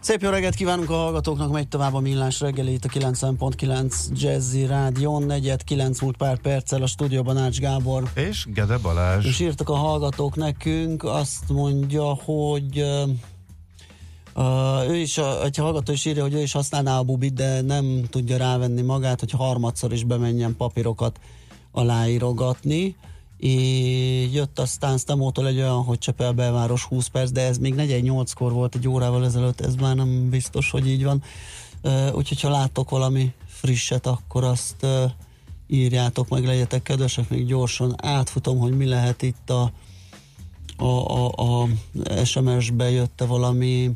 Szép jó reggelt kívánunk a hallgatóknak, megy tovább a millás reggeli itt a 90.9 Jazzy Rádion, negyed 9 múlt pár perccel a stúdióban Ács Gábor. És Gede Balázs. És írtak a hallgatók nekünk, azt mondja, hogy Uh, ő is, egy hallgató is írja, hogy ő is használná a bubit, de nem tudja rávenni magát, hogy harmadszor is bemenjen papírokat aláírogatni. Jött aztán Stemótól egy olyan, hogy Csepel belváros 20 perc, de ez még 48-kor volt egy órával ezelőtt, ez már nem biztos, hogy így van. Úgyhogy ha láttok valami frisset, akkor azt írjátok meg, legyetek kedvesek, még gyorsan átfutom, hogy mi lehet itt a, a, a, a SMS-be jött valami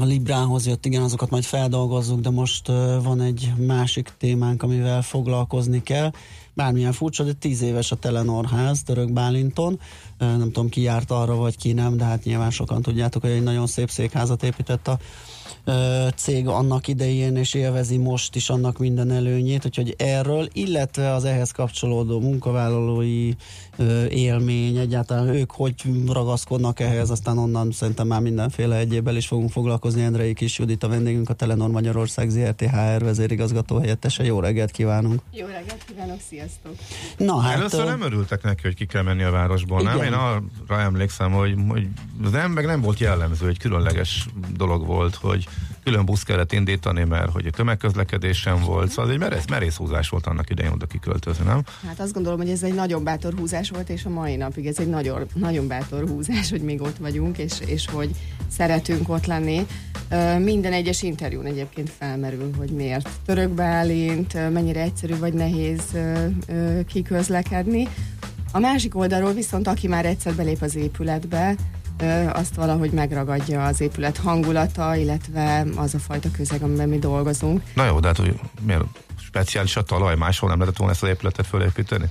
a Librához jött, igen, azokat majd feldolgozzuk, de most van egy másik témánk, amivel foglalkozni kell. Bármilyen furcsa, de tíz éves a Telenor ház Török Bálinton. Nem tudom, ki járt arra, vagy ki nem, de hát nyilván sokan tudjátok, hogy egy nagyon szép székházat épített a cég annak idején, és élvezi most is annak minden előnyét, úgyhogy erről, illetve az ehhez kapcsolódó munkavállalói élmény, egyáltalán ők hogy ragaszkodnak ehhez, aztán onnan szerintem már mindenféle egyébben is fogunk foglalkozni. Endrei Kis Judit a vendégünk, a Telenor Magyarország ZRT HR vezérigazgató helyettese. Jó reggelt kívánunk! Jó reggelt kívánok, sziasztok! Na, hát, Először nem örültek neki, hogy ki kell menni a városból, igen. nem? Én arra emlékszem, hogy, hogy nem, meg nem volt jellemző, hogy különleges dolog volt, hogy külön busz kellett indítani, mert hogy a tömegközlekedés sem volt, szóval egy merész, merész húzás volt annak idején oda kiköltözni, nem? Hát azt gondolom, hogy ez egy nagyon bátor húzás volt, és a mai napig ez egy nagyon, nagyon bátor húzás, hogy még ott vagyunk, és, és hogy szeretünk ott lenni. Minden egyes interjún egyébként felmerül, hogy miért török Bálint, mennyire egyszerű vagy nehéz kiközlekedni. A másik oldalról viszont, aki már egyszer belép az épületbe, azt valahogy megragadja az épület hangulata, illetve az a fajta közeg, amiben mi dolgozunk. Na jó, de hát hogy miért speciális a talaj, máshol nem lehetett volna ezt az épületet fölépíteni?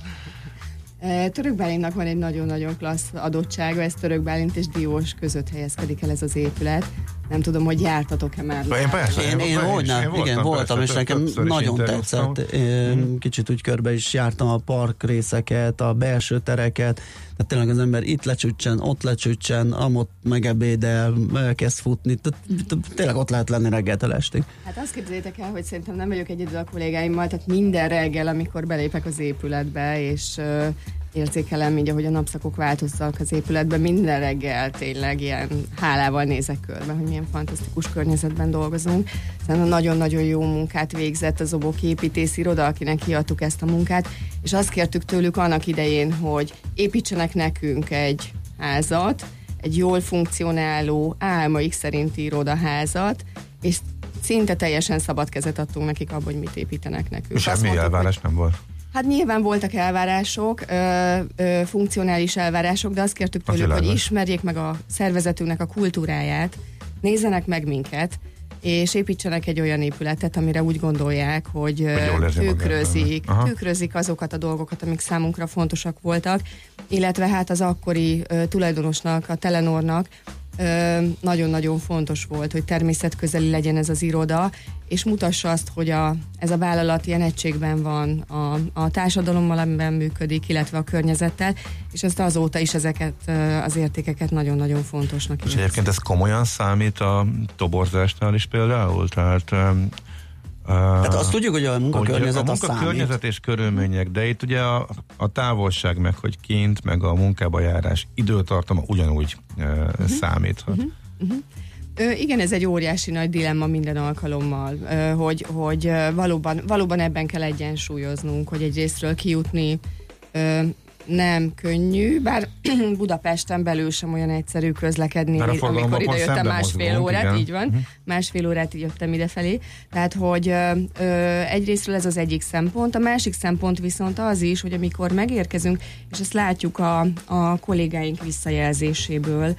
Török Bálintnak van egy nagyon-nagyon klassz adottsága, ez Török Bálint és Diós között helyezkedik el ez az épület. Nem tudom, hogy jártatok-e már. Én persze. Én, én, én, voltam, én voltam, igen, voltam, és nekem nagyon tetszett. Én kicsit úgy körbe is jártam a park részeket, a belső tereket, tehát tényleg az ember itt lecsütsen, ott lecsütsen, amott megebédel, kezd futni, tehát tényleg ott lehet lenni reggeltől estig. Hát azt képzeljétek el, hogy szerintem nem vagyok egyedül a kollégáimmal, tehát minden reggel, amikor belépek az épületbe, és érzékelem, így ahogy a napszakok változtak az épületben, minden reggel tényleg ilyen hálával nézek körbe, hogy milyen fantasztikus környezetben dolgozunk. Szerintem nagyon-nagyon jó munkát végzett az Obok építész iroda, akinek kiadtuk ezt a munkát, és azt kértük tőlük annak idején, hogy építsenek nekünk egy házat, egy jól funkcionáló, álmaik szerinti irodaházat, és szinte teljesen szabad kezet adtunk nekik abban, hogy mit építenek nekünk. Semmi elvárás nem volt. Hát nyilván voltak elvárások, ö, ö, funkcionális elvárások, de azt kértük tőlük, hogy ismerjék meg a szervezetünknek a kultúráját, nézzenek meg minket, és építsenek egy olyan épületet, amire úgy gondolják, hogy, hogy tükrözik, tükrözik azokat a dolgokat, amik számunkra fontosak voltak, illetve hát az akkori tulajdonosnak, a Telenornak nagyon-nagyon fontos volt, hogy természetközeli legyen ez az iroda, és mutassa azt, hogy a, ez a vállalat ilyen egységben van a, a társadalommal, amiben működik, illetve a környezettel, és ezt azóta is ezeket az értékeket nagyon-nagyon fontosnak. És egyébként ez komolyan számít a toborzásnál is például? Tehát tehát azt tudjuk, hogy a munkakörnyezet a munkakörnyezet és körülmények, de itt ugye a, a távolság, meg hogy kint, meg a munkába járás időtartama ugyanúgy uh-huh. számíthat. Uh-huh. Uh-huh. Ö, igen, ez egy óriási nagy dilemma minden alkalommal, ö, hogy, hogy valóban, valóban ebben kell egyensúlyoznunk, hogy egyrésztről kijutni ö, nem könnyű, bár Budapesten belül sem olyan egyszerű közlekedni, amikor ide jöttem másfél mozgunk, órát, igen. így van, uh-huh. másfél órát így jöttem idefelé. Tehát, hogy ö, ö, egyrésztről ez az egyik szempont, a másik szempont viszont az is, hogy amikor megérkezünk, és ezt látjuk a, a kollégáink visszajelzéséből,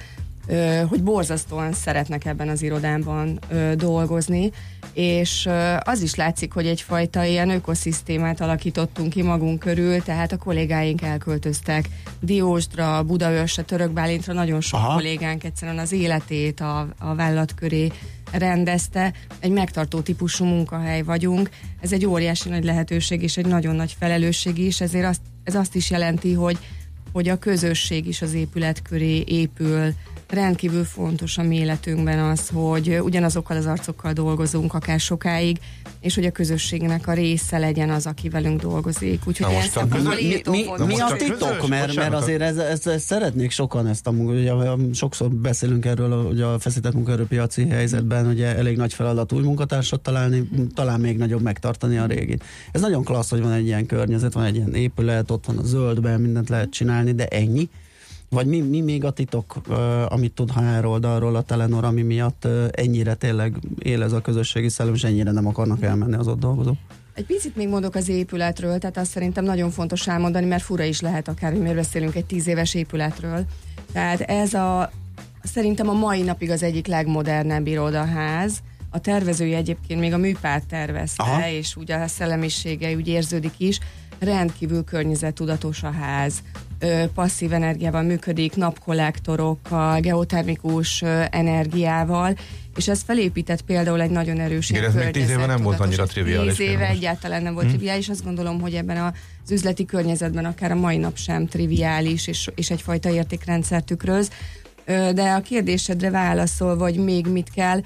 hogy borzasztóan szeretnek ebben az irodában dolgozni, és az is látszik, hogy egyfajta ilyen ökoszisztémát alakítottunk ki magunk körül, tehát a kollégáink elköltöztek Diósdra, Budaörsre, Törökbálintra, nagyon sok Aha. kollégánk egyszerűen az életét a, a vállalat köré rendezte. Egy megtartó típusú munkahely vagyunk. Ez egy óriási nagy lehetőség és egy nagyon nagy felelősség is, ezért azt, ez azt is jelenti, hogy, hogy a közösség is az épület köré épül, rendkívül fontos a mi életünkben az, hogy ugyanazokkal az arcokkal dolgozunk akár sokáig, és hogy a közösségnek a része legyen az, aki velünk dolgozik. Úgyhogy most a közö... mi, mi, mi a titok? Mert, mert azért ez, ez, ez, szeretnék sokan ezt a ugye, sokszor beszélünk erről, hogy a feszített munkaerőpiaci helyzetben ugye elég nagy feladat új munkatársat találni, talán még nagyobb megtartani a régit. Ez nagyon klassz, hogy van egy ilyen környezet, van egy ilyen épület, ott van a zöldben, mindent lehet csinálni, de ennyi vagy mi, mi még a titok, amit tud HR oldalról a Telenor, ami miatt ennyire tényleg él ez a közösségi szellem, és ennyire nem akarnak elmenni az ott dolgozók? Egy picit még mondok az épületről, tehát azt szerintem nagyon fontos elmondani, mert fura is lehet akár, hogy miért beszélünk egy tíz éves épületről. Tehát ez a, szerintem a mai napig az egyik legmodernebb irodaház, a tervezője egyébként még a műpárt tervezte, Aha. és ugye a szellemisége úgy érződik is, rendkívül környezettudatos a ház, ö, passzív energiával működik, napkollektorokkal, geotermikus ö, energiával, és ez felépített például egy nagyon erős Igen, ez még tíz éve nem volt annyira triviális. Tíz éve egyáltalán nem volt hmm. triviális, azt gondolom, hogy ebben az üzleti környezetben akár a mai nap sem triviális, és, és egyfajta értékrendszer tükröz. De a kérdésedre válaszol, vagy még mit kell,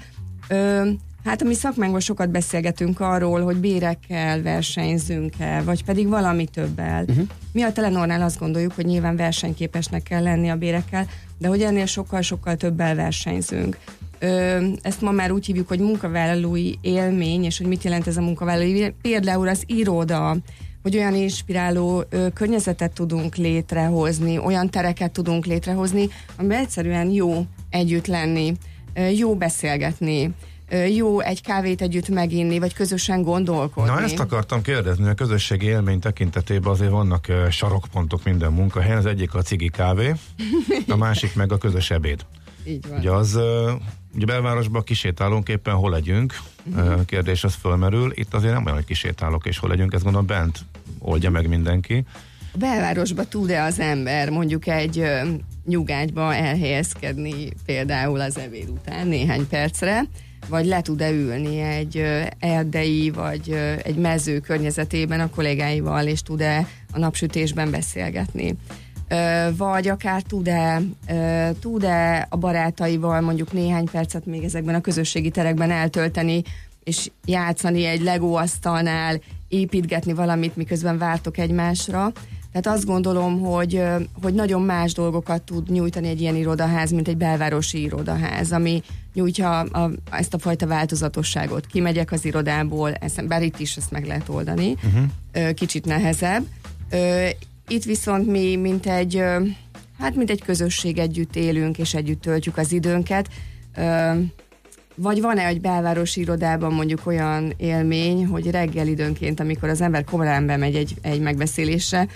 Hát a mi szakmánkban sokat beszélgetünk arról, hogy bérekkel versenyzünk-e, vagy pedig valami többel. Uh-huh. Mi a Telenornál azt gondoljuk, hogy nyilván versenyképesnek kell lenni a bérekkel, de hogy ennél sokkal-sokkal többel versenyzünk. Ö, ezt ma már úgy hívjuk, hogy munkavállalói élmény, és hogy mit jelent ez a munkavállalói. Például az iroda, hogy olyan inspiráló ö, környezetet tudunk létrehozni, olyan tereket tudunk létrehozni, amiben egyszerűen jó együtt lenni, ö, jó beszélgetni, jó egy kávét együtt meginni, vagy közösen gondolkodni. Na ezt akartam kérdezni, a közösségi élmény tekintetében azért vannak sarokpontok minden munkahelyen, az egyik a cigi kávé, a másik meg a közös ebéd. Így van. Ugye az, ugye belvárosban kisétálunk éppen hol legyünk, uh-huh. kérdés az fölmerül, itt azért nem olyan, hogy kisétálok és hol legyünk, ezt gondolom bent oldja meg mindenki. A belvárosba tud-e az ember mondjuk egy nyugágyba elhelyezkedni például az ebéd után néhány percre, vagy le tud-e ülni egy erdei, vagy egy mező környezetében a kollégáival, és tud-e a napsütésben beszélgetni. Vagy akár tud-e, tud-e a barátaival mondjuk néhány percet még ezekben a közösségi terekben eltölteni, és játszani egy Lego asztalnál, építgetni valamit, miközben vártok egymásra. Tehát azt gondolom, hogy, hogy nagyon más dolgokat tud nyújtani egy ilyen irodaház, mint egy belvárosi irodaház, ami nyújtja a, ezt a fajta változatosságot. Kimegyek az irodából, ezt, bár itt is ezt meg lehet oldani, uh-huh. kicsit nehezebb. Itt viszont mi, mint egy, hát mint egy közösség együtt élünk, és együtt töltjük az időnket. Vagy van-e egy belvárosi irodában mondjuk olyan élmény, hogy reggel időnként, amikor az ember komolyan bemegy egy, egy megbeszélésre,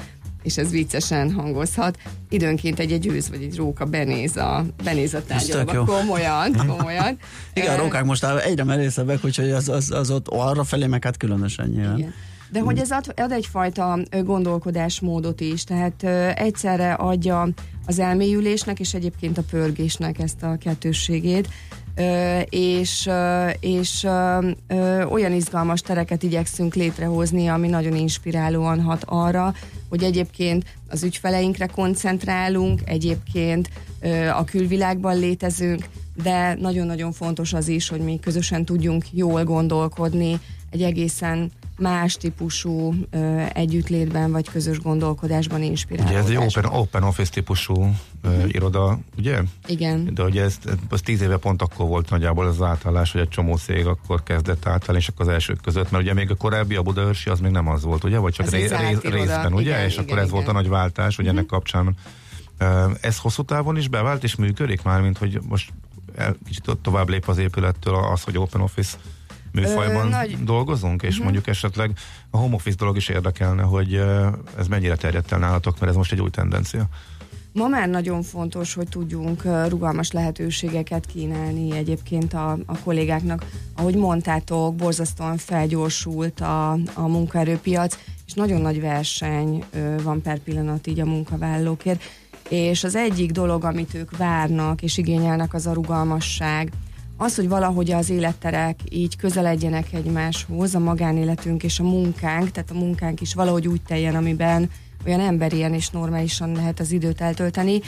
és ez viccesen hangozhat, időnként egy, egy őz vagy egy róka benéz a, benéz a tárgyalba. Komolyan, komolyan. Igen, a rókák most egyre merészebbek, úgyhogy az, az, az ott arra felé meg hát különösen nyilván. Igen. De hogy ez ad, ad egyfajta gondolkodásmódot is, tehát ö, egyszerre adja az elmélyülésnek és egyébként a pörgésnek ezt a kettősségét, és, és olyan izgalmas tereket igyekszünk létrehozni, ami nagyon inspirálóan hat arra, hogy egyébként az ügyfeleinkre koncentrálunk, egyébként a külvilágban létezünk, de nagyon-nagyon fontos az is, hogy mi közösen tudjunk jól gondolkodni, egy egészen más típusú ö, együttlétben vagy közös gondolkodásban inspiráló. Ugye ez egy open, open office típusú ö, uh-huh. iroda, ugye? Igen. De ugye ez, ez tíz éve pont akkor volt nagyjából az átállás, hogy egy csomó szég akkor kezdett átállni, és akkor az elsők között, mert ugye még a korábbi, a Budaörsi az még nem az volt, ugye? Vagy csak ré, ré, részben, ugye? Igen, és igen, akkor ez igen. volt a nagy váltás, hogy uh-huh. ennek kapcsán ez hosszú távon is bevált és működik már, mint hogy most el, kicsit tovább lép az épülettől az, hogy open office műfajban Ö, nagy... dolgozunk, és uh-huh. mondjuk esetleg a home office dolog is érdekelne, hogy ez mennyire terjedt el nálatok, mert ez most egy új tendencia. Ma már nagyon fontos, hogy tudjunk rugalmas lehetőségeket kínálni egyébként a, a kollégáknak. Ahogy mondtátok, borzasztóan felgyorsult a, a munkaerőpiac, és nagyon nagy verseny van per pillanat így a munkavállalókért. És az egyik dolog, amit ők várnak és igényelnek, az a rugalmasság. Az, hogy valahogy az életterek így közeledjenek egymáshoz, a magánéletünk és a munkánk, tehát a munkánk is valahogy úgy teljen, amiben olyan emberien és normálisan lehet az időt eltölteni.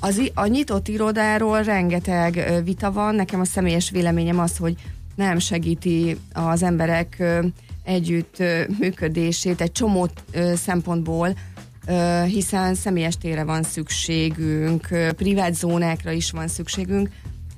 Az, a nyitott irodáról rengeteg vita van, nekem a személyes véleményem az, hogy nem segíti az emberek együtt működését egy csomó szempontból, hiszen személyes tére van szükségünk, privát zónákra is van szükségünk,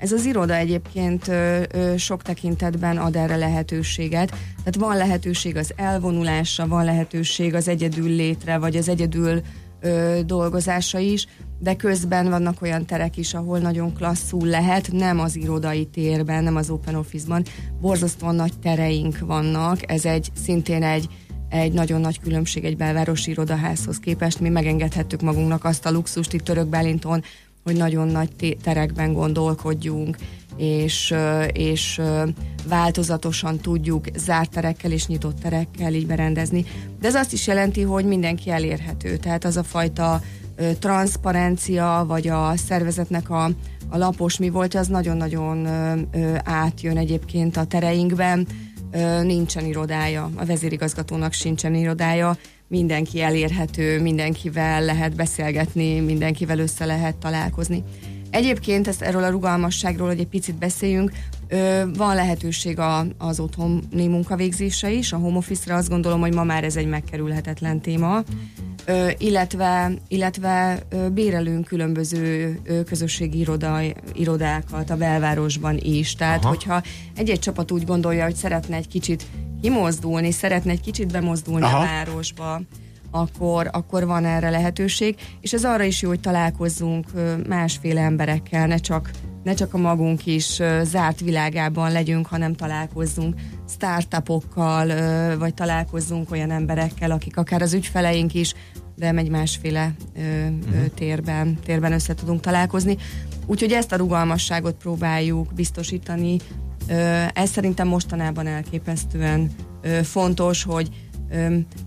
ez az iroda egyébként ö, ö, sok tekintetben ad erre lehetőséget. Tehát van lehetőség az elvonulásra, van lehetőség az egyedül létre, vagy az egyedül ö, dolgozása is, de közben vannak olyan terek is, ahol nagyon klasszul lehet, nem az irodai térben, nem az open office-ban. Borzasztóan nagy tereink vannak, ez egy szintén egy egy nagyon nagy különbség egy belvárosi irodaházhoz képest. Mi megengedhettük magunknak azt a luxust itt Török Bálinton, hogy nagyon nagy terekben gondolkodjunk, és, és változatosan tudjuk zárt terekkel és nyitott terekkel így berendezni. De ez azt is jelenti, hogy mindenki elérhető. Tehát az a fajta transzparencia, vagy a szervezetnek a, a lapos mi volt, az nagyon-nagyon átjön egyébként a tereinkben. Nincsen irodája, a vezérigazgatónak sincsen irodája, mindenki elérhető, mindenkivel lehet beszélgetni, mindenkivel össze lehet találkozni. Egyébként ezt erről a rugalmasságról, hogy egy picit beszéljünk, van lehetőség a, az otthoni munkavégzése is, a home office-re azt gondolom, hogy ma már ez egy megkerülhetetlen téma, ö, illetve, illetve ö, bérelünk különböző ö, közösségi iroda, irodákat a belvárosban is. Tehát, Aha. hogyha egy-egy csapat úgy gondolja, hogy szeretne egy kicsit kimozdulni, szeretne egy kicsit bemozdulni Aha. a városba, akkor, akkor van erre lehetőség, és ez arra is jó, hogy találkozzunk másféle emberekkel, ne csak, ne csak a magunk is zárt világában legyünk, hanem találkozzunk startupokkal, vagy találkozzunk olyan emberekkel, akik akár az ügyfeleink is, de egy másféle ö, uh-huh. térben, térben össze tudunk találkozni. Úgyhogy ezt a rugalmasságot próbáljuk biztosítani, ez szerintem mostanában elképesztően fontos, hogy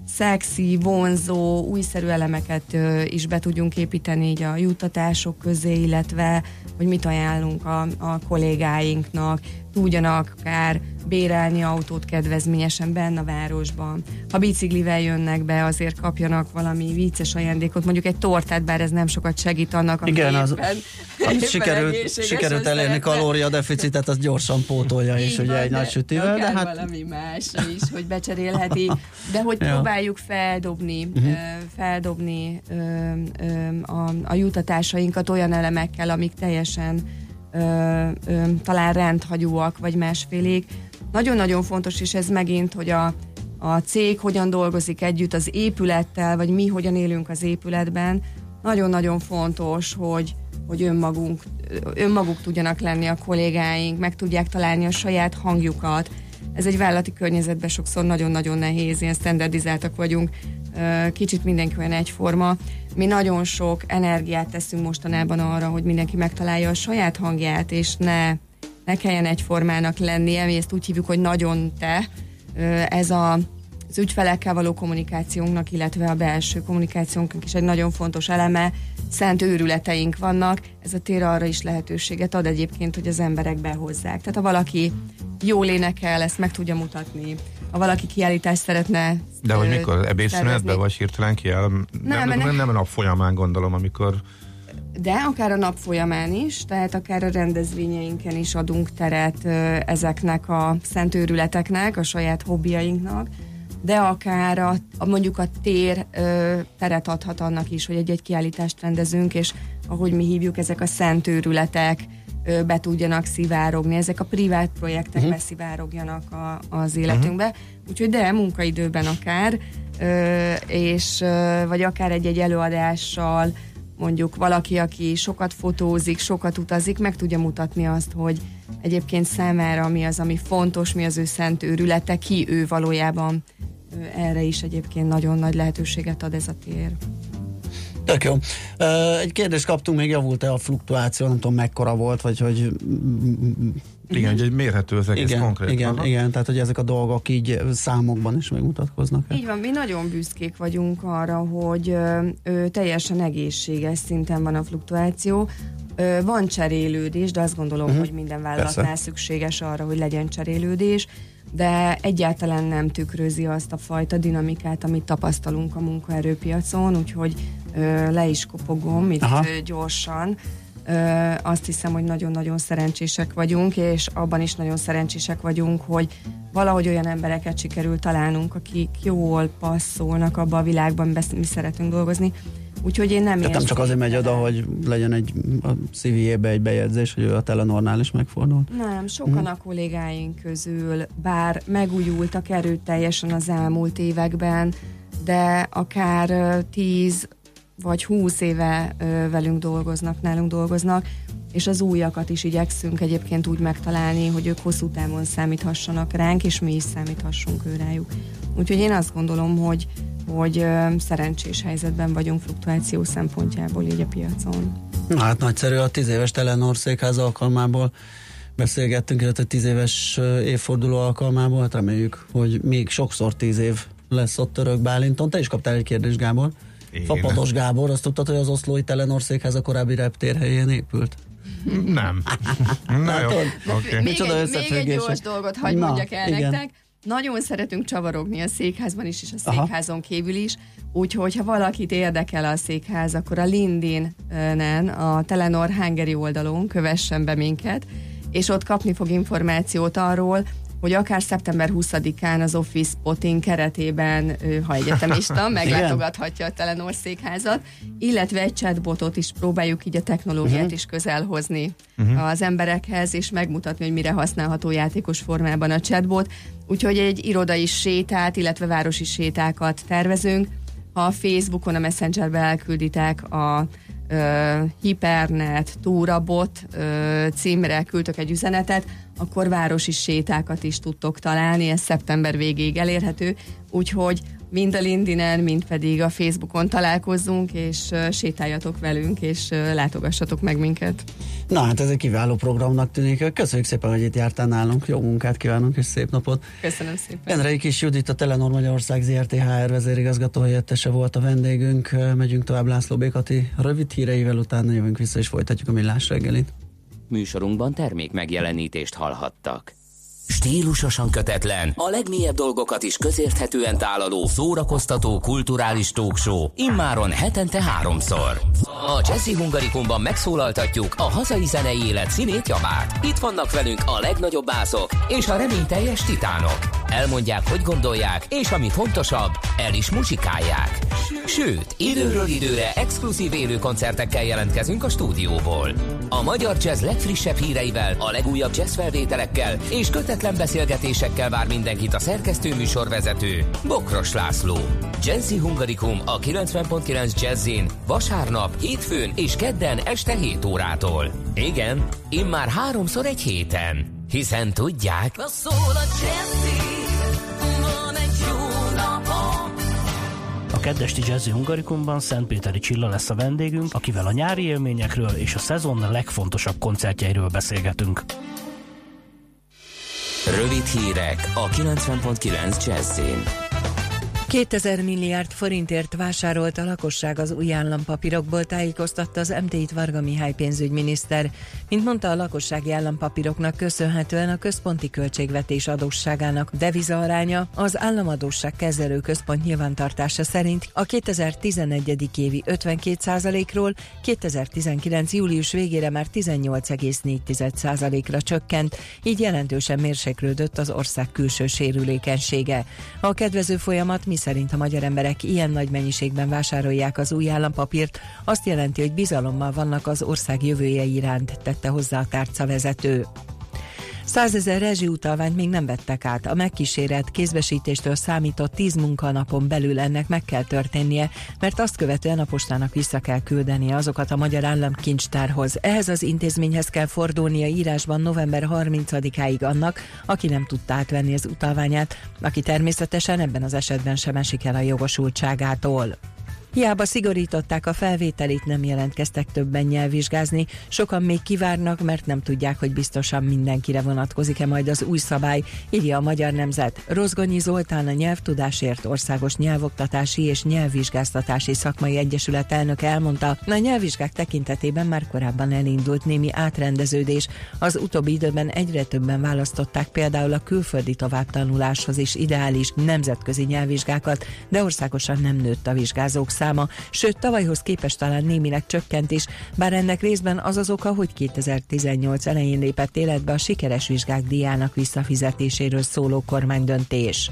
szexi, vonzó, újszerű elemeket is be tudjunk építeni így a juttatások közé, illetve hogy mit ajánlunk a, a kollégáinknak, tudjanak akár bérelni autót kedvezményesen benne a városban. Ha biciklivel jönnek be, azért kapjanak valami vicces ajándékot, mondjuk egy tortát, bár ez nem sokat segít annak, aki Igen, az, éppen, az sikerült, sikerült elérni kalóriadeficitet, az gyorsan pótolja, és ugye egy nagy sütivel. De hát... valami más is, hogy becserélheti, de hogy ja. próbáljuk feldobni, uh-huh. feldobni a, a jutatásainkat olyan elemekkel, amik teljesen ö, ö, talán rendhagyóak, vagy másfélék. Nagyon-nagyon fontos, és ez megint, hogy a, a cég hogyan dolgozik együtt az épülettel, vagy mi hogyan élünk az épületben. Nagyon-nagyon fontos, hogy, hogy önmagunk, önmaguk tudjanak lenni a kollégáink, meg tudják találni a saját hangjukat. Ez egy vállalati környezetben sokszor nagyon-nagyon nehéz, ilyen standardizáltak vagyunk, kicsit mindenki olyan egyforma. Mi nagyon sok energiát teszünk mostanában arra, hogy mindenki megtalálja a saját hangját, és ne, ne kelljen egyformának lennie, mi ezt úgy hívjuk, hogy nagyon te. Ez a az ügyfelekkel való kommunikációnknak, illetve a belső kommunikációnknak is egy nagyon fontos eleme. Szent őrületeink vannak, ez a tér arra is lehetőséget ad egyébként, hogy az emberek behozzák. Tehát ha valaki jól énekel, ezt meg tudja mutatni, ha valaki kiállítást szeretne De hogy mikor? Ebédszünetben vagy hirtelen kiáll? Nem, nem, nem, nem a nap folyamán gondolom, amikor de akár a nap folyamán is, tehát akár a rendezvényeinken is adunk teret ezeknek a szent őrületeknek, a saját hobbiainknak, de akár a, a mondjuk a tér ö, teret adhat annak is, hogy egy-egy kiállítást rendezünk, és ahogy mi hívjuk, ezek a szent őrületek ö, be tudjanak szivárogni, ezek a privát projektek uh-huh. beszivárogjanak a, az életünkbe. Uh-huh. Úgyhogy de munkaidőben akár, és vagy akár egy-egy előadással, mondjuk valaki, aki sokat fotózik, sokat utazik, meg tudja mutatni azt, hogy egyébként számára mi az, ami fontos, mi az ő szent őrülete, ki ő valójában. Erre is egyébként nagyon nagy lehetőséget ad ez a tér. Tök jó. Egy kérdést kaptunk, még javult-e a fluktuáció, nem tudom mekkora volt, vagy hogy... Igen, egy mérhető az egész igen, konkrét. Igen, Aha. igen, tehát hogy ezek a dolgok így számokban is megmutatkoznak. Így van, mi nagyon büszkék vagyunk arra, hogy ö, ö, teljesen egészséges szinten van a fluktuáció. Ö, van cserélődés, de azt gondolom, uh-huh. hogy minden vállalatnál Persze. szükséges arra, hogy legyen cserélődés de egyáltalán nem tükrözi azt a fajta dinamikát, amit tapasztalunk a munkaerőpiacon, úgyhogy ö, le is kopogom itt Aha. gyorsan. Ö, azt hiszem, hogy nagyon-nagyon szerencsések vagyunk, és abban is nagyon szerencsések vagyunk, hogy valahogy olyan embereket sikerül találnunk, akik jól passzolnak abba a világban, mi szeretünk dolgozni, Úgyhogy én nem Tehát nem csak azért megy oda, hogy legyen egy a CV-jébe egy bejegyzés, hogy ő a Telenornál is megfordul. Nem, sokan hmm. a kollégáink közül, bár megújultak erőteljesen az elmúlt években, de akár 10 vagy 20 éve velünk dolgoznak, nálunk dolgoznak, és az újakat is igyekszünk egyébként úgy megtalálni, hogy ők hosszú távon számíthassanak ránk, és mi is számíthassunk ő rájuk. Úgyhogy én azt gondolom, hogy hogy szerencsés helyzetben vagyunk fluktuáció szempontjából így a piacon. Na hát nagyszerű a tíz éves Telenor székház alkalmából beszélgettünk, illetve tíz éves évforduló alkalmából, hát reméljük, hogy még sokszor tíz év lesz ott Török Bálinton. Te is kaptál egy kérdést, Gábor. Én. Fapados Gábor, azt tudtad, hogy az oszlói Telenor székház a korábbi reptér helyén épült? Nem. Na jó. Okay. Még, egy, még egy gyors dolgot hagyd mondjak el igen. nektek nagyon szeretünk csavarogni a székházban is, és a székházon kívül is, úgyhogy ha valakit érdekel a székház, akkor a LinkedIn-nen, a Telenor Hungary oldalon kövessen be minket, és ott kapni fog információt arról, hogy akár szeptember 20-án az Office Spotting keretében, ha egyetemista, meglátogathatja a Telenor székházat, illetve egy chatbotot is próbáljuk így a technológiát uh-huh. is közel hozni uh-huh. az emberekhez, és megmutatni, hogy mire használható játékos formában a chatbot. Úgyhogy egy irodai sétát, illetve városi sétákat tervezünk. Ha a Facebookon, a Messengerbe elkülditek a uh, Hipernet, Túrabot uh, címre küldtök egy üzenetet, akkor városi sétákat is tudtok találni, ez szeptember végéig elérhető, úgyhogy mind a LinkedIn-en, mind pedig a Facebookon találkozzunk, és sétáljatok velünk, és látogassatok meg minket. Na hát ez egy kiváló programnak tűnik. Köszönjük szépen, hogy itt jártál nálunk. Jó munkát kívánunk, és szép napot. Köszönöm szépen. Enrei Kis Judit, a Telenor Magyarország ZRT HR vezérigazgató helyettese volt a vendégünk. Megyünk tovább László Békati rövid híreivel, utána jövünk vissza, és folytatjuk a millás reggelit. Műsorunkban termék megjelenítést hallhattak. Stílusosan kötetlen, a legmélyebb dolgokat is közérthetően tálaló, szórakoztató, kulturális talkshow, immáron hetente háromszor. A Jazzy Hungarikumban megszólaltatjuk a hazai zenei élet színét javát. Itt vannak velünk a legnagyobb bászok és a reményteljes titánok. Elmondják, hogy gondolják, és ami fontosabb, el is muzsikálják. Sőt, időről időre exkluzív élő koncertekkel jelentkezünk a stúdióból. A magyar jazz legfrissebb híreivel, a legújabb jazz felvételekkel és kötetlen beszélgetésekkel vár mindenkit a szerkesztő műsorvezető, Bokros László. Jazzy Hungarikum a 90.9 Jazzin vasárnap, hétfőn és kedden este 7 órától. Igen, immár háromszor egy héten. Hiszen tudják... Szól a jazzy. A keddesti Jazzy Hungarikumban Szentpéteri Csilla lesz a vendégünk, akivel a nyári élményekről és a szezon legfontosabb koncertjeiről beszélgetünk. Rövid hírek a 90.9 Jazzin. 2000 milliárd forintért vásárolt a lakosság az új állampapírokból, tájékoztatta az MT-t Varga Mihály pénzügyminiszter. Mint mondta, a lakossági állampapíroknak köszönhetően a központi költségvetés adósságának deviza aránya az államadósság kezelő központ nyilvántartása szerint a 2011. évi 52%-ról 2019. július végére már 18,4%-ra csökkent, így jelentősen mérséklődött az ország külső sérülékenysége. A kedvező folyamat mi szerint a magyar emberek ilyen nagy mennyiségben vásárolják az új állampapírt, azt jelenti, hogy bizalommal vannak az ország jövője iránt, tette hozzá a tárcavezető. Százezer rezsiutalványt még nem vettek át. A megkísérelt kézbesítéstől számított tíz munkanapon belül ennek meg kell történnie, mert azt követően a postának vissza kell küldeni azokat a magyar államkincstárhoz. Ehhez az intézményhez kell fordulnia írásban november 30-áig annak, aki nem tudta átvenni az utalványát, aki természetesen ebben az esetben sem esik el a jogosultságától. Hiába szigorították a felvételit, nem jelentkeztek többen nyelvvizsgázni. Sokan még kivárnak, mert nem tudják, hogy biztosan mindenkire vonatkozik-e majd az új szabály, írja a Magyar Nemzet. Rozgonyi Zoltán a Nyelvtudásért Országos Nyelvoktatási és Nyelvvizsgáztatási Szakmai Egyesület elnök elmondta, a nyelvvizsgák tekintetében már korábban elindult némi átrendeződés. Az utóbbi időben egyre többen választották például a külföldi továbbtanuláshoz is ideális nemzetközi nyelvvizsgákat, de országosan nem nőtt a vizsgázók száma, sőt tavalyhoz képest talán némileg csökkent is, bár ennek részben az az oka, hogy 2018 elején lépett életbe a sikeres vizsgák díjának visszafizetéséről szóló kormánydöntés.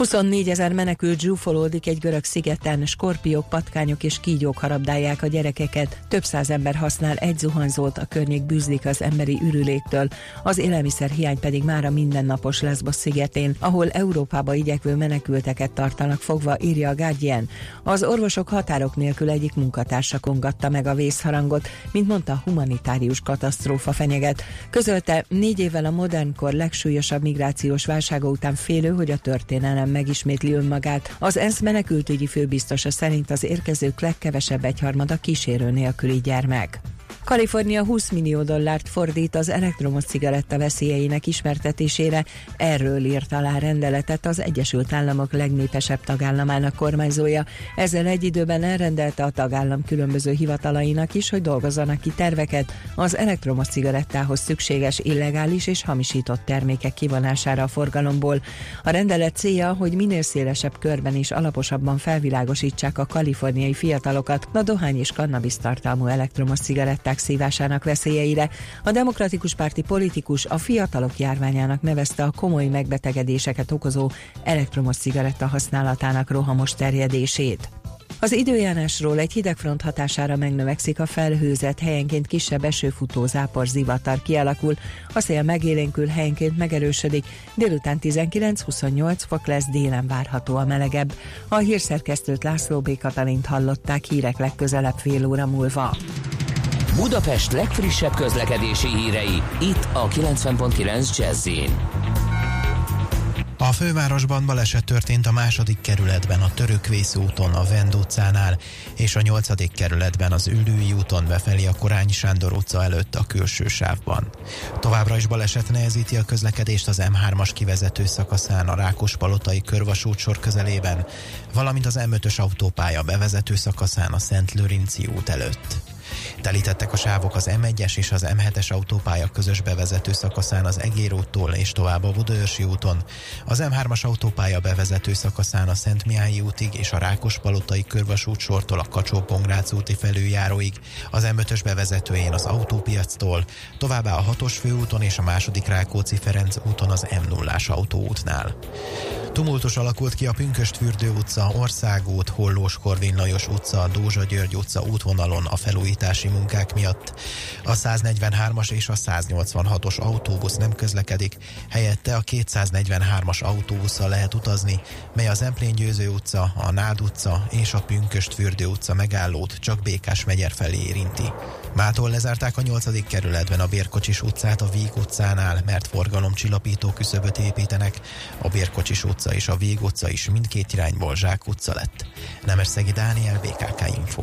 24 ezer menekült zsúfolódik egy görög szigeten, skorpiók, patkányok és kígyók harabdálják a gyerekeket. Több száz ember használ egy zuhanyzót, a környék bűzlik az emberi ürüléktől. Az élelmiszer hiány pedig már a mindennapos Lesbos szigetén, ahol Európába igyekvő menekülteket tartanak fogva, írja a Guardian. Az orvosok határok nélkül egyik munkatársa kongatta meg a vészharangot, mint mondta, humanitárius katasztrófa fenyeget. Közölte, négy évvel a modernkor legsúlyosabb migrációs válsága után félő, hogy a történelem megismétli önmagát. Az ENSZ menekültügyi főbiztosa szerint az érkezők legkevesebb egyharmada kísérő nélküli gyermek. Kalifornia 20 millió dollárt fordít az elektromos cigaretta veszélyeinek ismertetésére. Erről írt alá rendeletet az Egyesült Államok legnépesebb tagállamának kormányzója. Ezzel egy időben elrendelte a tagállam különböző hivatalainak is, hogy dolgozzanak ki terveket az elektromos cigarettához szükséges illegális és hamisított termékek kivonására a forgalomból. A rendelet célja, hogy minél szélesebb körben és alaposabban felvilágosítsák a kaliforniai fiatalokat a dohány és kannabisz tartalmú elektromos cigaretták megszívásának veszélyeire. A demokratikus párti politikus a fiatalok járványának nevezte a komoly megbetegedéseket okozó elektromos cigaretta használatának rohamos terjedését. Az időjárásról egy hidegfront hatására megnövekszik a felhőzet, helyenként kisebb esőfutó zápor zivatar kialakul, a szél megélénkül, helyenként megerősödik, délután 19-28 fok lesz, délen várható a melegebb. A hírszerkesztőt László B. Katalint hallották hírek legközelebb fél óra múlva. Budapest legfrissebb közlekedési hírei, itt a 90.9 jazz a fővárosban baleset történt a második kerületben, a Törökvész úton, a Vend utcánál, és a nyolcadik kerületben az Ülői úton befelé a Korányi Sándor utca előtt a külső sávban. Továbbra is baleset nehezíti a közlekedést az M3-as kivezető szakaszán a Rákospalotai körvasút sor közelében, valamint az M5-ös autópálya bevezető szakaszán a Szent Lőrinci út előtt. Telítettek a sávok az M1-es és az M7-es autópálya közös bevezető szakaszán az Egér úttól és tovább a Budaörsi úton, az M3-as autópálya bevezető szakaszán a Szent Mihály útig és a Rákospalotai körvasút sortól a kacsó úti felüljáróig, az M5-ös bevezetőjén az autópiactól, továbbá a 6-os főúton és a második Rákóczi-Ferenc úton az M0-ás autóútnál. Tumultus alakult ki a Pünköstfürdő utca, Országút, Hollós Korvin Lajos utca, Dózsa György utca útvonalon a felújítási munkák miatt. A 143-as és a 186-os autóbusz nem közlekedik, helyette a 243-as autóbusszal lehet utazni, mely az Emplén Győző utca, a Nád utca és a Pünköstfürdő utca megállót csak Békás megyer felé érinti. Mától lezárták a 8. kerületben a Bérkocsis utcát a Víg utcánál, mert forgalomcsillapító küszöböt építenek. A Bérkocsis utca és a Víg utca is mindkét irányból Zsák utca lett. Nemesszegi Dániel, BKK Info.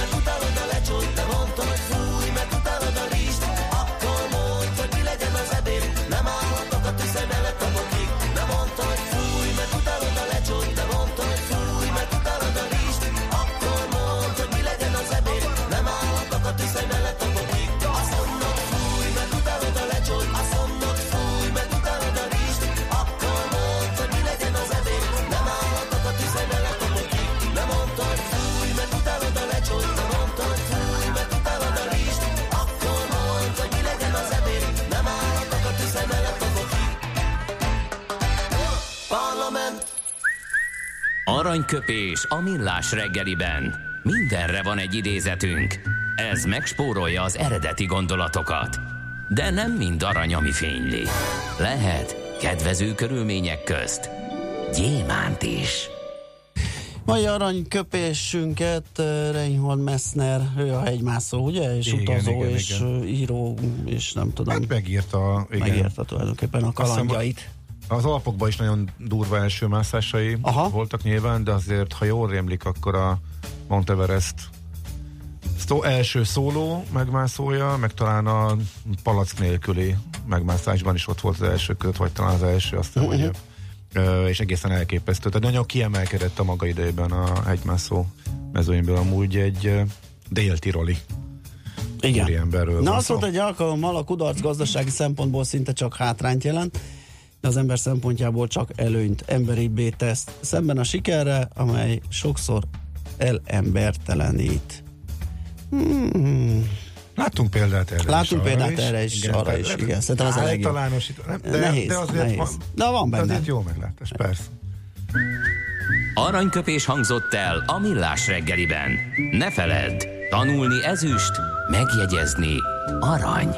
me gusta Aranyköpés a millás reggeliben. Mindenre van egy idézetünk. Ez megspórolja az eredeti gondolatokat. De nem mind arany, ami fényli. Lehet kedvező körülmények közt gyémánt is. Mai aranyköpésünket Reinhold Messner, ő a hegymászó, ugye? És igen, utazó, igen, és igen. író, és nem tudom. Hát megírta, igen. Megírta tulajdonképpen a kalandjait. Az Alpokban is nagyon durva első mászásai Aha. voltak nyilván, de azért, ha jól rémlik, akkor a Mount Everest szó, első szóló megmászója, meg talán a palack nélküli megmászásban is ott volt az első köt, vagy talán az első, aztán uh-huh. és egészen elképesztő. Tehát nagyon kiemelkedett a maga idejében a hegymászó mezőimből amúgy egy déltiroli igen. emberről. Na azt mondta, egy alkalommal a kudarc gazdasági szempontból szinte csak hátrányt jelent, az ember szempontjából csak előnyt, emberibbé tesz, szemben a sikerre, amely sokszor elembertelenít. Hmm. Láttunk példát erre Láttunk is, példát erre is, igen, arra is, igen. Szerintem az a legjobb. Nem, de, nehéz, de azért nehéz. van, de van benne. Azért jó meglátás, persze. Aranyköpés hangzott el a millás reggeliben. Ne feledd, tanulni ezüst, megjegyezni arany.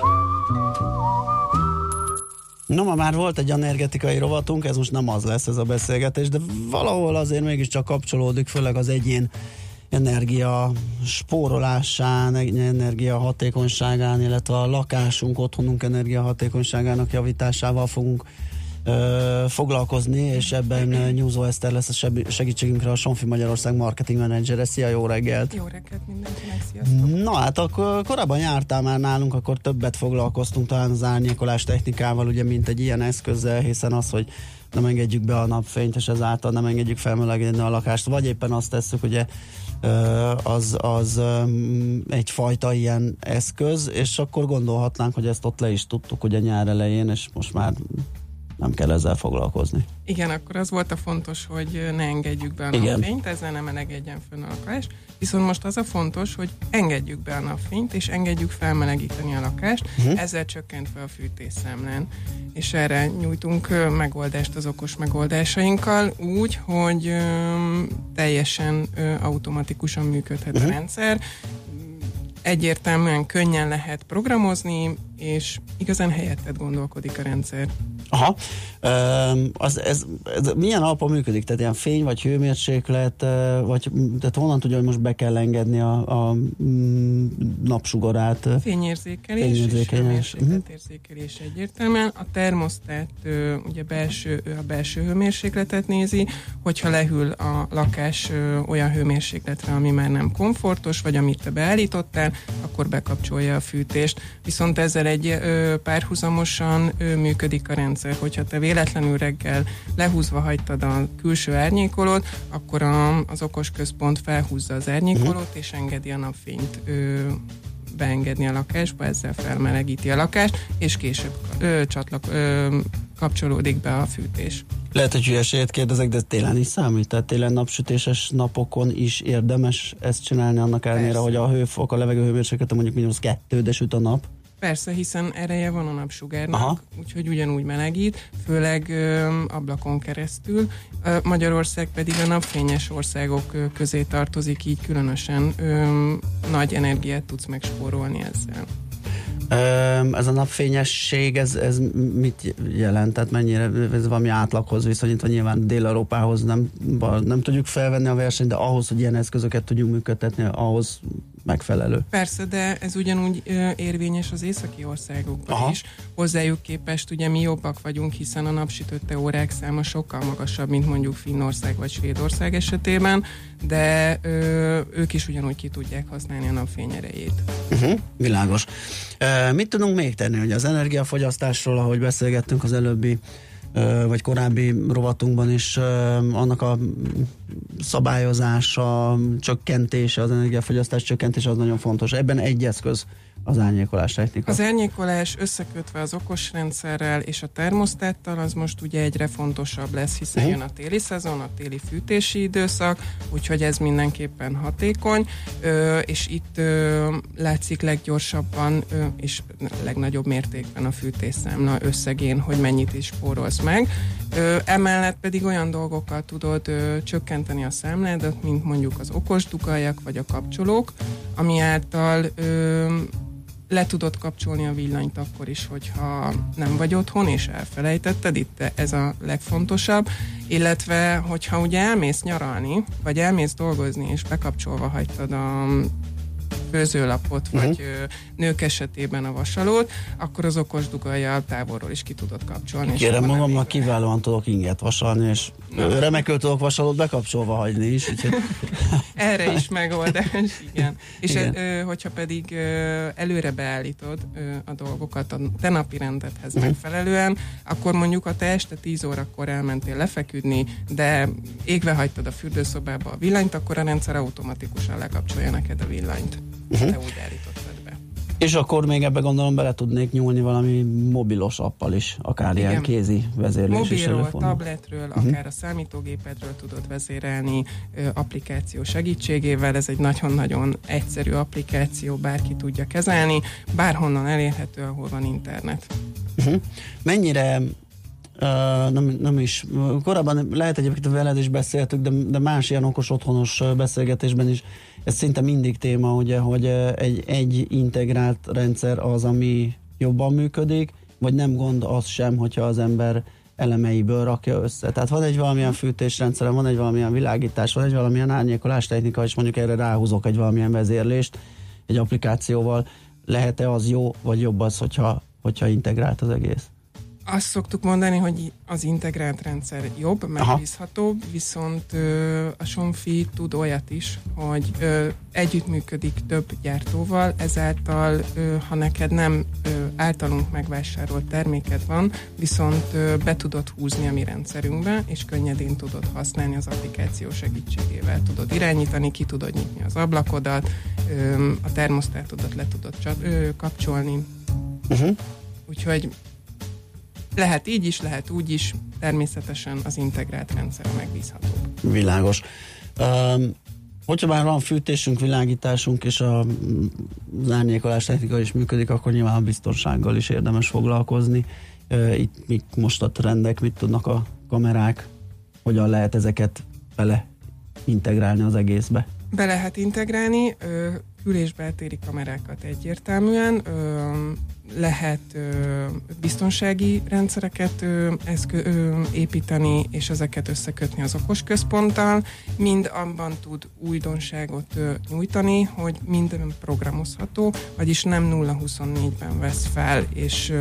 No, ma már volt egy energetikai rovatunk, ez most nem az lesz ez a beszélgetés, de valahol azért mégiscsak kapcsolódik, főleg az egyén energia spórolásán, energia hatékonyságán, illetve a lakásunk, otthonunk energia hatékonyságának javításával fogunk ö, foglalkozni, és ebben Nyúzó Eszter lesz a segítségünkre a Sonfi Magyarország marketing menedzsere. Szia, jó reggelt! Jó reggelt mindenkinek, sziasztok! Na hát akkor korábban jártál már nálunk, akkor többet foglalkoztunk talán az árnyékolás technikával, ugye, mint egy ilyen eszközzel, hiszen az, hogy nem engedjük be a napfényt, és ezáltal nem engedjük felmelegedni a lakást, vagy éppen azt tesszük, ugye az, az egyfajta ilyen eszköz, és akkor gondolhatnánk, hogy ezt ott le is tudtuk ugye nyár elején, és most már nem kell ezzel foglalkozni. Igen, akkor az volt a fontos, hogy ne engedjük be a napfényt, ezzel nem melegedjen fönn a lakás. Viszont most az a fontos, hogy engedjük be a napfényt, és engedjük felmelegíteni a lakást, uh-huh. ezzel csökkentve a fűtésszámlán. És erre nyújtunk megoldást az okos megoldásainkkal, úgy, hogy ö, teljesen ö, automatikusan működhet uh-huh. a rendszer, egyértelműen könnyen lehet programozni, és igazán helyettet gondolkodik a rendszer. Aha. Az, ez, ez milyen alapon működik? Tehát ilyen fény, vagy hőmérséklet, vagy tehát honnan tudja, hogy most be kell engedni a, a mm, napsugarát? Fényérzékelés, Fényérzékelés. és hőmérsékletérzékelés egyértelműen. A termosztát ugye belső, a belső hőmérsékletet nézi, hogyha lehűl a lakás olyan hőmérsékletre, ami már nem komfortos, vagy amit te beállítottál, akkor bekapcsolja a fűtést. Viszont ezzel egy párhuzamosan működik a rendszer, hogyha te véletlenül reggel lehúzva hagytad a külső árnyékolót, akkor a, az okos központ felhúzza az árnyékolót, uh-huh. és engedi a napfényt ö, beengedni a lakásba, ezzel felmelegíti a lakást, és később ö, csatlak, ö, kapcsolódik be a fűtés. Lehet, hogy hülyeséget kérdezek, de télen is számít? Tehát télen napsütéses napokon is érdemes ezt csinálni, annak ellenére, hogy a hőfok, a levegő hőmérséklete mondjuk mínusz kettő, de süt a nap? Persze, hiszen ereje van a napsugárnak, Aha. úgyhogy ugyanúgy melegít, főleg ö, ablakon keresztül. Ö, Magyarország pedig a napfényes országok ö, közé tartozik, így különösen ö, nagy energiát tudsz megspórolni ezzel. Ez a napfényesség, ez, ez mit jelent? Tehát mennyire, ez valami átlaghoz viszonyítva nyilván Dél-Európához nem, nem tudjuk felvenni a versenyt, de ahhoz, hogy ilyen eszközöket tudjunk működtetni, ahhoz megfelelő. Persze, de ez ugyanúgy érvényes az északi országokban Aha. is. Hozzájuk képest ugye mi jobbak vagyunk, hiszen a napsütötte órák száma sokkal magasabb, mint mondjuk Finnország vagy Svédország esetében, de ö, ők is ugyanúgy ki tudják használni a napfény erejét. Uh-huh, világos. Uh, mit tudunk még tenni, hogy az energiafogyasztásról, ahogy beszélgettünk az előbbi vagy korábbi rovatunkban is annak a szabályozása, csökkentése, az energiafogyasztás csökkentése az nagyon fontos. Ebben egy eszköz az árnyékolás technika? Az árnyékolás összekötve az okos rendszerrel és a termosztáttal az most ugye egyre fontosabb lesz, hiszen uh-huh. jön a téli szezon, a téli fűtési időszak, úgyhogy ez mindenképpen hatékony, és itt látszik leggyorsabban és legnagyobb mértékben a fűtésszámla összegén, hogy mennyit is spórolsz meg. Emellett pedig olyan dolgokkal tudod csökkenteni a számládat, mint mondjuk az okos dugajak vagy a kapcsolók, ami által le tudod kapcsolni a villanyt akkor is, hogyha nem vagy otthon, és elfelejtetted, itt ez a legfontosabb, illetve hogyha ugye elmész nyaralni, vagy elmész dolgozni, és bekapcsolva hagytad a főzőlapot, uh-huh. vagy nők esetében a vasalót, akkor az okos dugajjal távolról is ki tudod kapcsolni. Kérem magamnak kiválóan tudok inget vasalni, és Na. remekül tudok vasalót bekapcsolva hagyni is. Úgyhogy... Erre is megoldás, igen. És igen. E, hogyha pedig előre beállítod a dolgokat a te napi rendedhez uh-huh. megfelelően, akkor mondjuk a te este 10 órakor elmentél lefeküdni, de égve hagytad a fürdőszobába a villanyt, akkor a rendszer automatikusan lekapcsolja neked a villanyt uh-huh. te úgy állítottad be. És akkor még ebbe gondolom bele tudnék nyúlni valami mobilos appal is, akár Igen. ilyen kézi vezérlési Mobilról, tabletről, uh-huh. akár a számítógépedről tudod vezérelni ö, applikáció segítségével. Ez egy nagyon-nagyon egyszerű applikáció, bárki tudja kezelni, bárhonnan elérhető, ahol van internet. Uh-huh. Mennyire Uh, nem, nem is. Korábban lehet egyébként veled is beszéltük, de, de más ilyen okos otthonos beszélgetésben is ez szinte mindig téma, ugye, hogy egy, egy integrált rendszer az, ami jobban működik, vagy nem gond az sem, hogyha az ember elemeiből rakja össze. Tehát van egy valamilyen fűtésrendszer, van egy valamilyen világítás, van egy valamilyen árnyékolás technika, és mondjuk erre ráhúzok egy valamilyen vezérlést egy applikációval. Lehet-e az jó, vagy jobb az, hogyha, hogyha integrált az egész? Azt szoktuk mondani, hogy az integrált rendszer jobb, megbízhatóbb, viszont ö, a Somfi tud olyat is, hogy ö, együttműködik több gyártóval, ezáltal, ö, ha neked nem ö, általunk megvásárolt terméked van, viszont ö, be tudod húzni a mi rendszerünkbe, és könnyedén tudod használni az applikáció segítségével. Tudod irányítani, ki tudod nyitni az ablakodat, ö, a termosztátodat le tudod csat, ö, kapcsolni. Uh-huh. Úgyhogy lehet így is, lehet úgy is, természetesen az integrált rendszer a megbízhatóbb. Világos. Um, hogyha már van fűtésünk, világításunk, és a, az árnyékolás technika is működik, akkor nyilván a biztonsággal is érdemes foglalkozni. Uh, itt mik most a trendek, mit tudnak a kamerák, hogyan lehet ezeket bele integrálni az egészbe? Be lehet integrálni, kül- és beltéri kamerákat egyértelműen, lehet biztonsági rendszereket eszkö, építeni, és ezeket összekötni az okos központtal. Mind abban tud újdonságot nyújtani, hogy minden programozható, vagyis nem 0-24-ben vesz fel, és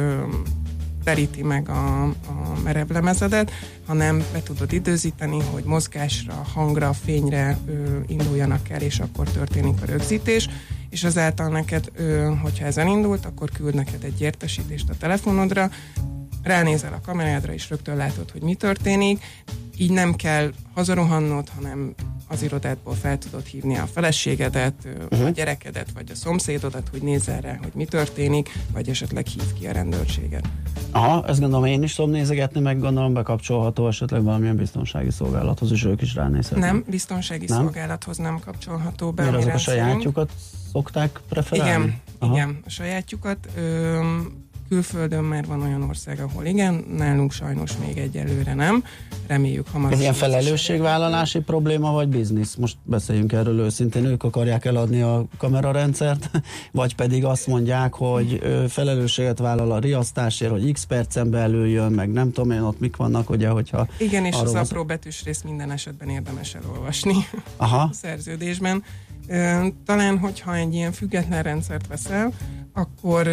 teríti meg a, a merevlemezedet, hanem be tudod időzíteni, hogy mozgásra, hangra, fényre ö, induljanak el, és akkor történik a rögzítés és azáltal neked, ö, hogyha ezen indult, akkor küld neked egy értesítést a telefonodra, ránézel a kamerádra, és rögtön látod, hogy mi történik, így nem kell hazarohannod, hanem az irodádból fel tudod hívni a feleségedet, uh-huh. a gyerekedet, vagy a szomszédodat, hogy nézzel rá, hogy mi történik, vagy esetleg hív ki a rendőrséget. Aha, ezt gondolom én is tudom nézegetni, meg gondolom bekapcsolható esetleg valamilyen biztonsági szolgálathoz, és ők is ránézhetnek. Nem, biztonsági nem? szolgálathoz nem kapcsolható be. Mert azok a sajátjukat szokták preferálni? Igen, Aha. igen, a sajátjukat. Ö, Külföldön már van olyan ország, ahol igen, nálunk sajnos még egyelőre nem. Reméljük hamar. Ez ilyen felelősségvállalási probléma, vagy biznisz? Most beszéljünk erről őszintén. Ők akarják eladni a kamerarendszert, vagy pedig azt mondják, hogy felelősséget vállal a riasztásért, hogy x percen belül jön, meg nem tudom én ott mik vannak, ugye, hogyha... Igen, és az apró betűs rész minden esetben érdemes elolvasni Aha. a szerződésben. Talán, hogyha egy ilyen független rendszert veszel, akkor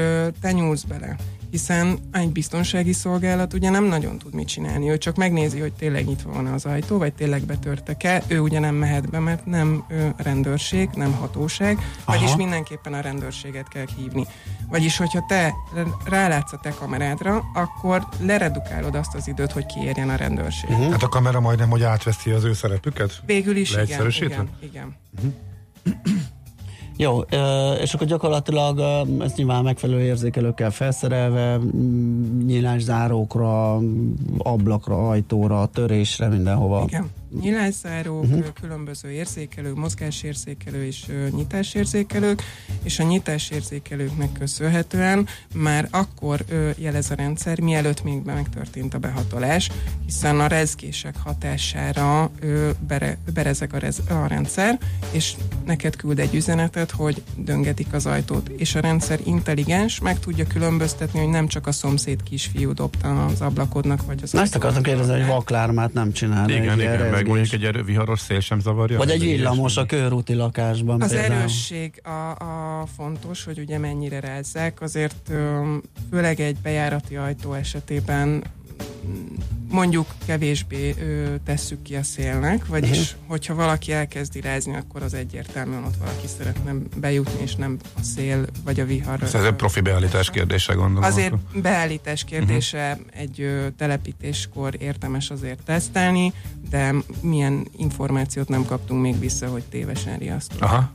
te nyúlsz bele hiszen egy biztonsági szolgálat ugye nem nagyon tud mit csinálni, ő csak megnézi, hogy tényleg nyitva van az ajtó, vagy tényleg betörtek-e, ő ugye nem mehet be, mert nem ő rendőrség, nem hatóság, Aha. vagyis mindenképpen a rendőrséget kell hívni. Vagyis, hogyha te rálátsz a te kamerádra, akkor leredukálod azt az időt, hogy kiérjen a rendőrség. Uh-huh. Hát a kamera majdnem, hogy átveszi az ő szerepüket? Végül is igen. Igen, igen. Uh-huh. Jó, és akkor gyakorlatilag ez nyilván megfelelő érzékelőkkel felszerelve, nyílászárókra, ablakra, ajtóra, törésre, mindenhova. Igen nyilászárók, uh-huh. különböző érzékelők, mozgásérzékelő és nyitásérzékelők, és a nyitásérzékelőknek köszönhetően már akkor jelez a rendszer, mielőtt még megtörtént a behatolás, hiszen a rezgések hatására bere, berezek a, rez, a rendszer, és neked küld egy üzenetet, hogy döngetik az ajtót, és a rendszer intelligens, meg tudja különböztetni, hogy nem csak a szomszéd kisfiú dobta az ablakodnak, vagy az Na, ezt akartam kérdezni, hogy vaklármát nem csinál. Igen, igen, meg mondjuk egy erő, viharos szél sem zavarja? Vagy egy villamos a körúti lakásban. Az például. erősség a, a fontos, hogy ugye mennyire rázzák, azért főleg egy bejárati ajtó esetében mondjuk kevésbé ö, tesszük ki a szélnek, vagyis uh-huh. hogyha valaki elkezd irázni, akkor az egyértelműen ott valaki szeretne bejutni, és nem a szél vagy a vihar. Ez egy profi beállítás kérdése, gondolom. Azért akkor. beállítás kérdése uh-huh. egy ö, telepítéskor érdemes azért tesztelni, de milyen információt nem kaptunk még vissza, hogy tévesen riasztunk. Aha.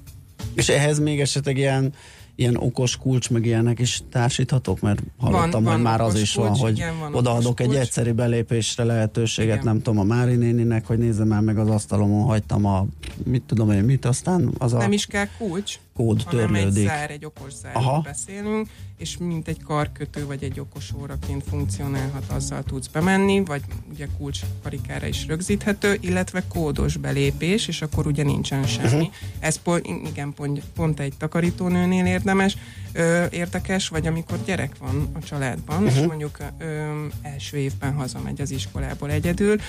És ehhez még esetleg ilyen ilyen okos kulcs, meg ilyenek is társíthatók, mert hallottam, van, hogy van már az is kulcs, van, hogy igen, van odaadok egy kulcs. egyszerű belépésre lehetőséget, igen. nem tudom, a Mári néninek, hogy nézzem már meg az asztalomon, hagytam a, mit tudom én, mit, aztán az a... Nem is kell kulcs, kód hanem törlődik. egy zár, egy okos zárról beszélünk, és mint egy karkötő vagy egy okos óraként funkcionálhat, azzal tudsz bemenni, vagy ugye kulcs karikára is rögzíthető, illetve kódos belépés, és akkor ugye nincsen semmi. Uh-huh. Ez pont, igen, pont, pont egy takarítónőnél érdemes, ö, érdekes, vagy amikor gyerek van a családban, uh-huh. és mhm. mondjuk ö, első évben hazamegy az iskolából egyedül,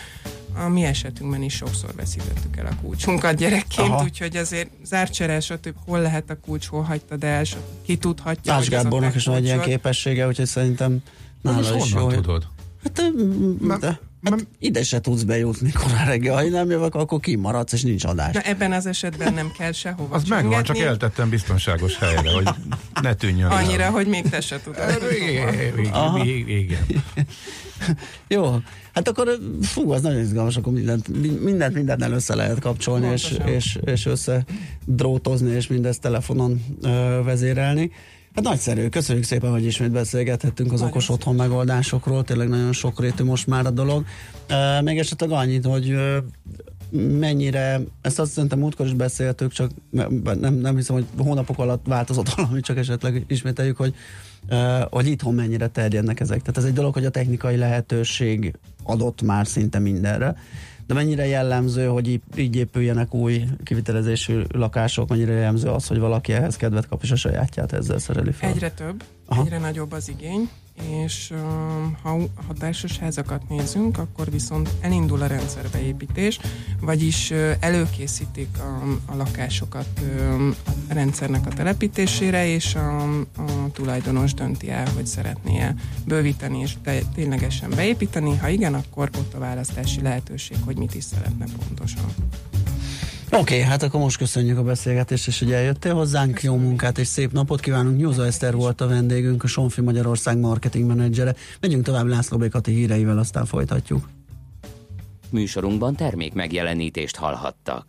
a mi esetünkben is sokszor veszítettük el a kulcsunkat gyerekként, Aha. úgyhogy azért zárcsere, stb. hol lehet a kulcs, hol hagytad el, ki tudhatja. Más Gábornak is van egy ilyen képessége, úgyhogy szerintem nála is jó. tudod? Hát, de, hát ide se tudsz bejutni korán reggel. Ha nem jövök, akkor kimaradsz, és nincs adás. De ebben az esetben nem kell sehova Az csöngetni. megvan, csak eltettem biztonságos helyre, hogy ne tűnjön. Annyira, el. hogy még te se tudod. Igen. Jó, hát akkor fú, az nagyon izgalmas, akkor mindent, mindent mindennel össze lehet kapcsolni, és, és, és össze drótozni, és mindezt telefonon ö, vezérelni. Hát nagyszerű, köszönjük szépen, hogy ismét beszélgethettünk az okos otthon megoldásokról, tényleg nagyon sokrétű most már a dolog. Uh, még esetleg annyit, hogy uh, mennyire, ezt azt szerintem múltkor is beszéltük, csak nem, nem hiszem, hogy hónapok alatt változott valami, csak esetleg ismételjük, hogy, uh, hogy itthon mennyire terjednek ezek. Tehát ez egy dolog, hogy a technikai lehetőség adott már szinte mindenre, de mennyire jellemző, hogy így, épüljenek új kivitelezésű lakások, mennyire jellemző az, hogy valaki ehhez kedvet kap, és a sajátját ezzel szereli fel? Egyre több, Aha. egyre nagyobb az igény, és ha, ha társasházakat nézünk, akkor viszont elindul a rendszerbeépítés, vagyis előkészítik a, a lakásokat a rendszernek a telepítésére, és a, a tulajdonos dönti el, hogy szeretné bővíteni és te, ténylegesen beépíteni. Ha igen, akkor ott a választási lehetőség, hogy mit is szeretne pontosan. Oké, okay, hát akkor most köszönjük a beszélgetést, és hogy eljöttél hozzánk. Jó munkát és szép napot kívánunk. Nyúza Eszter volt a vendégünk, a Sonfi Magyarország marketing menedzsere. Megyünk tovább László Békati híreivel, aztán folytatjuk. Műsorunkban termék megjelenítést hallhattak.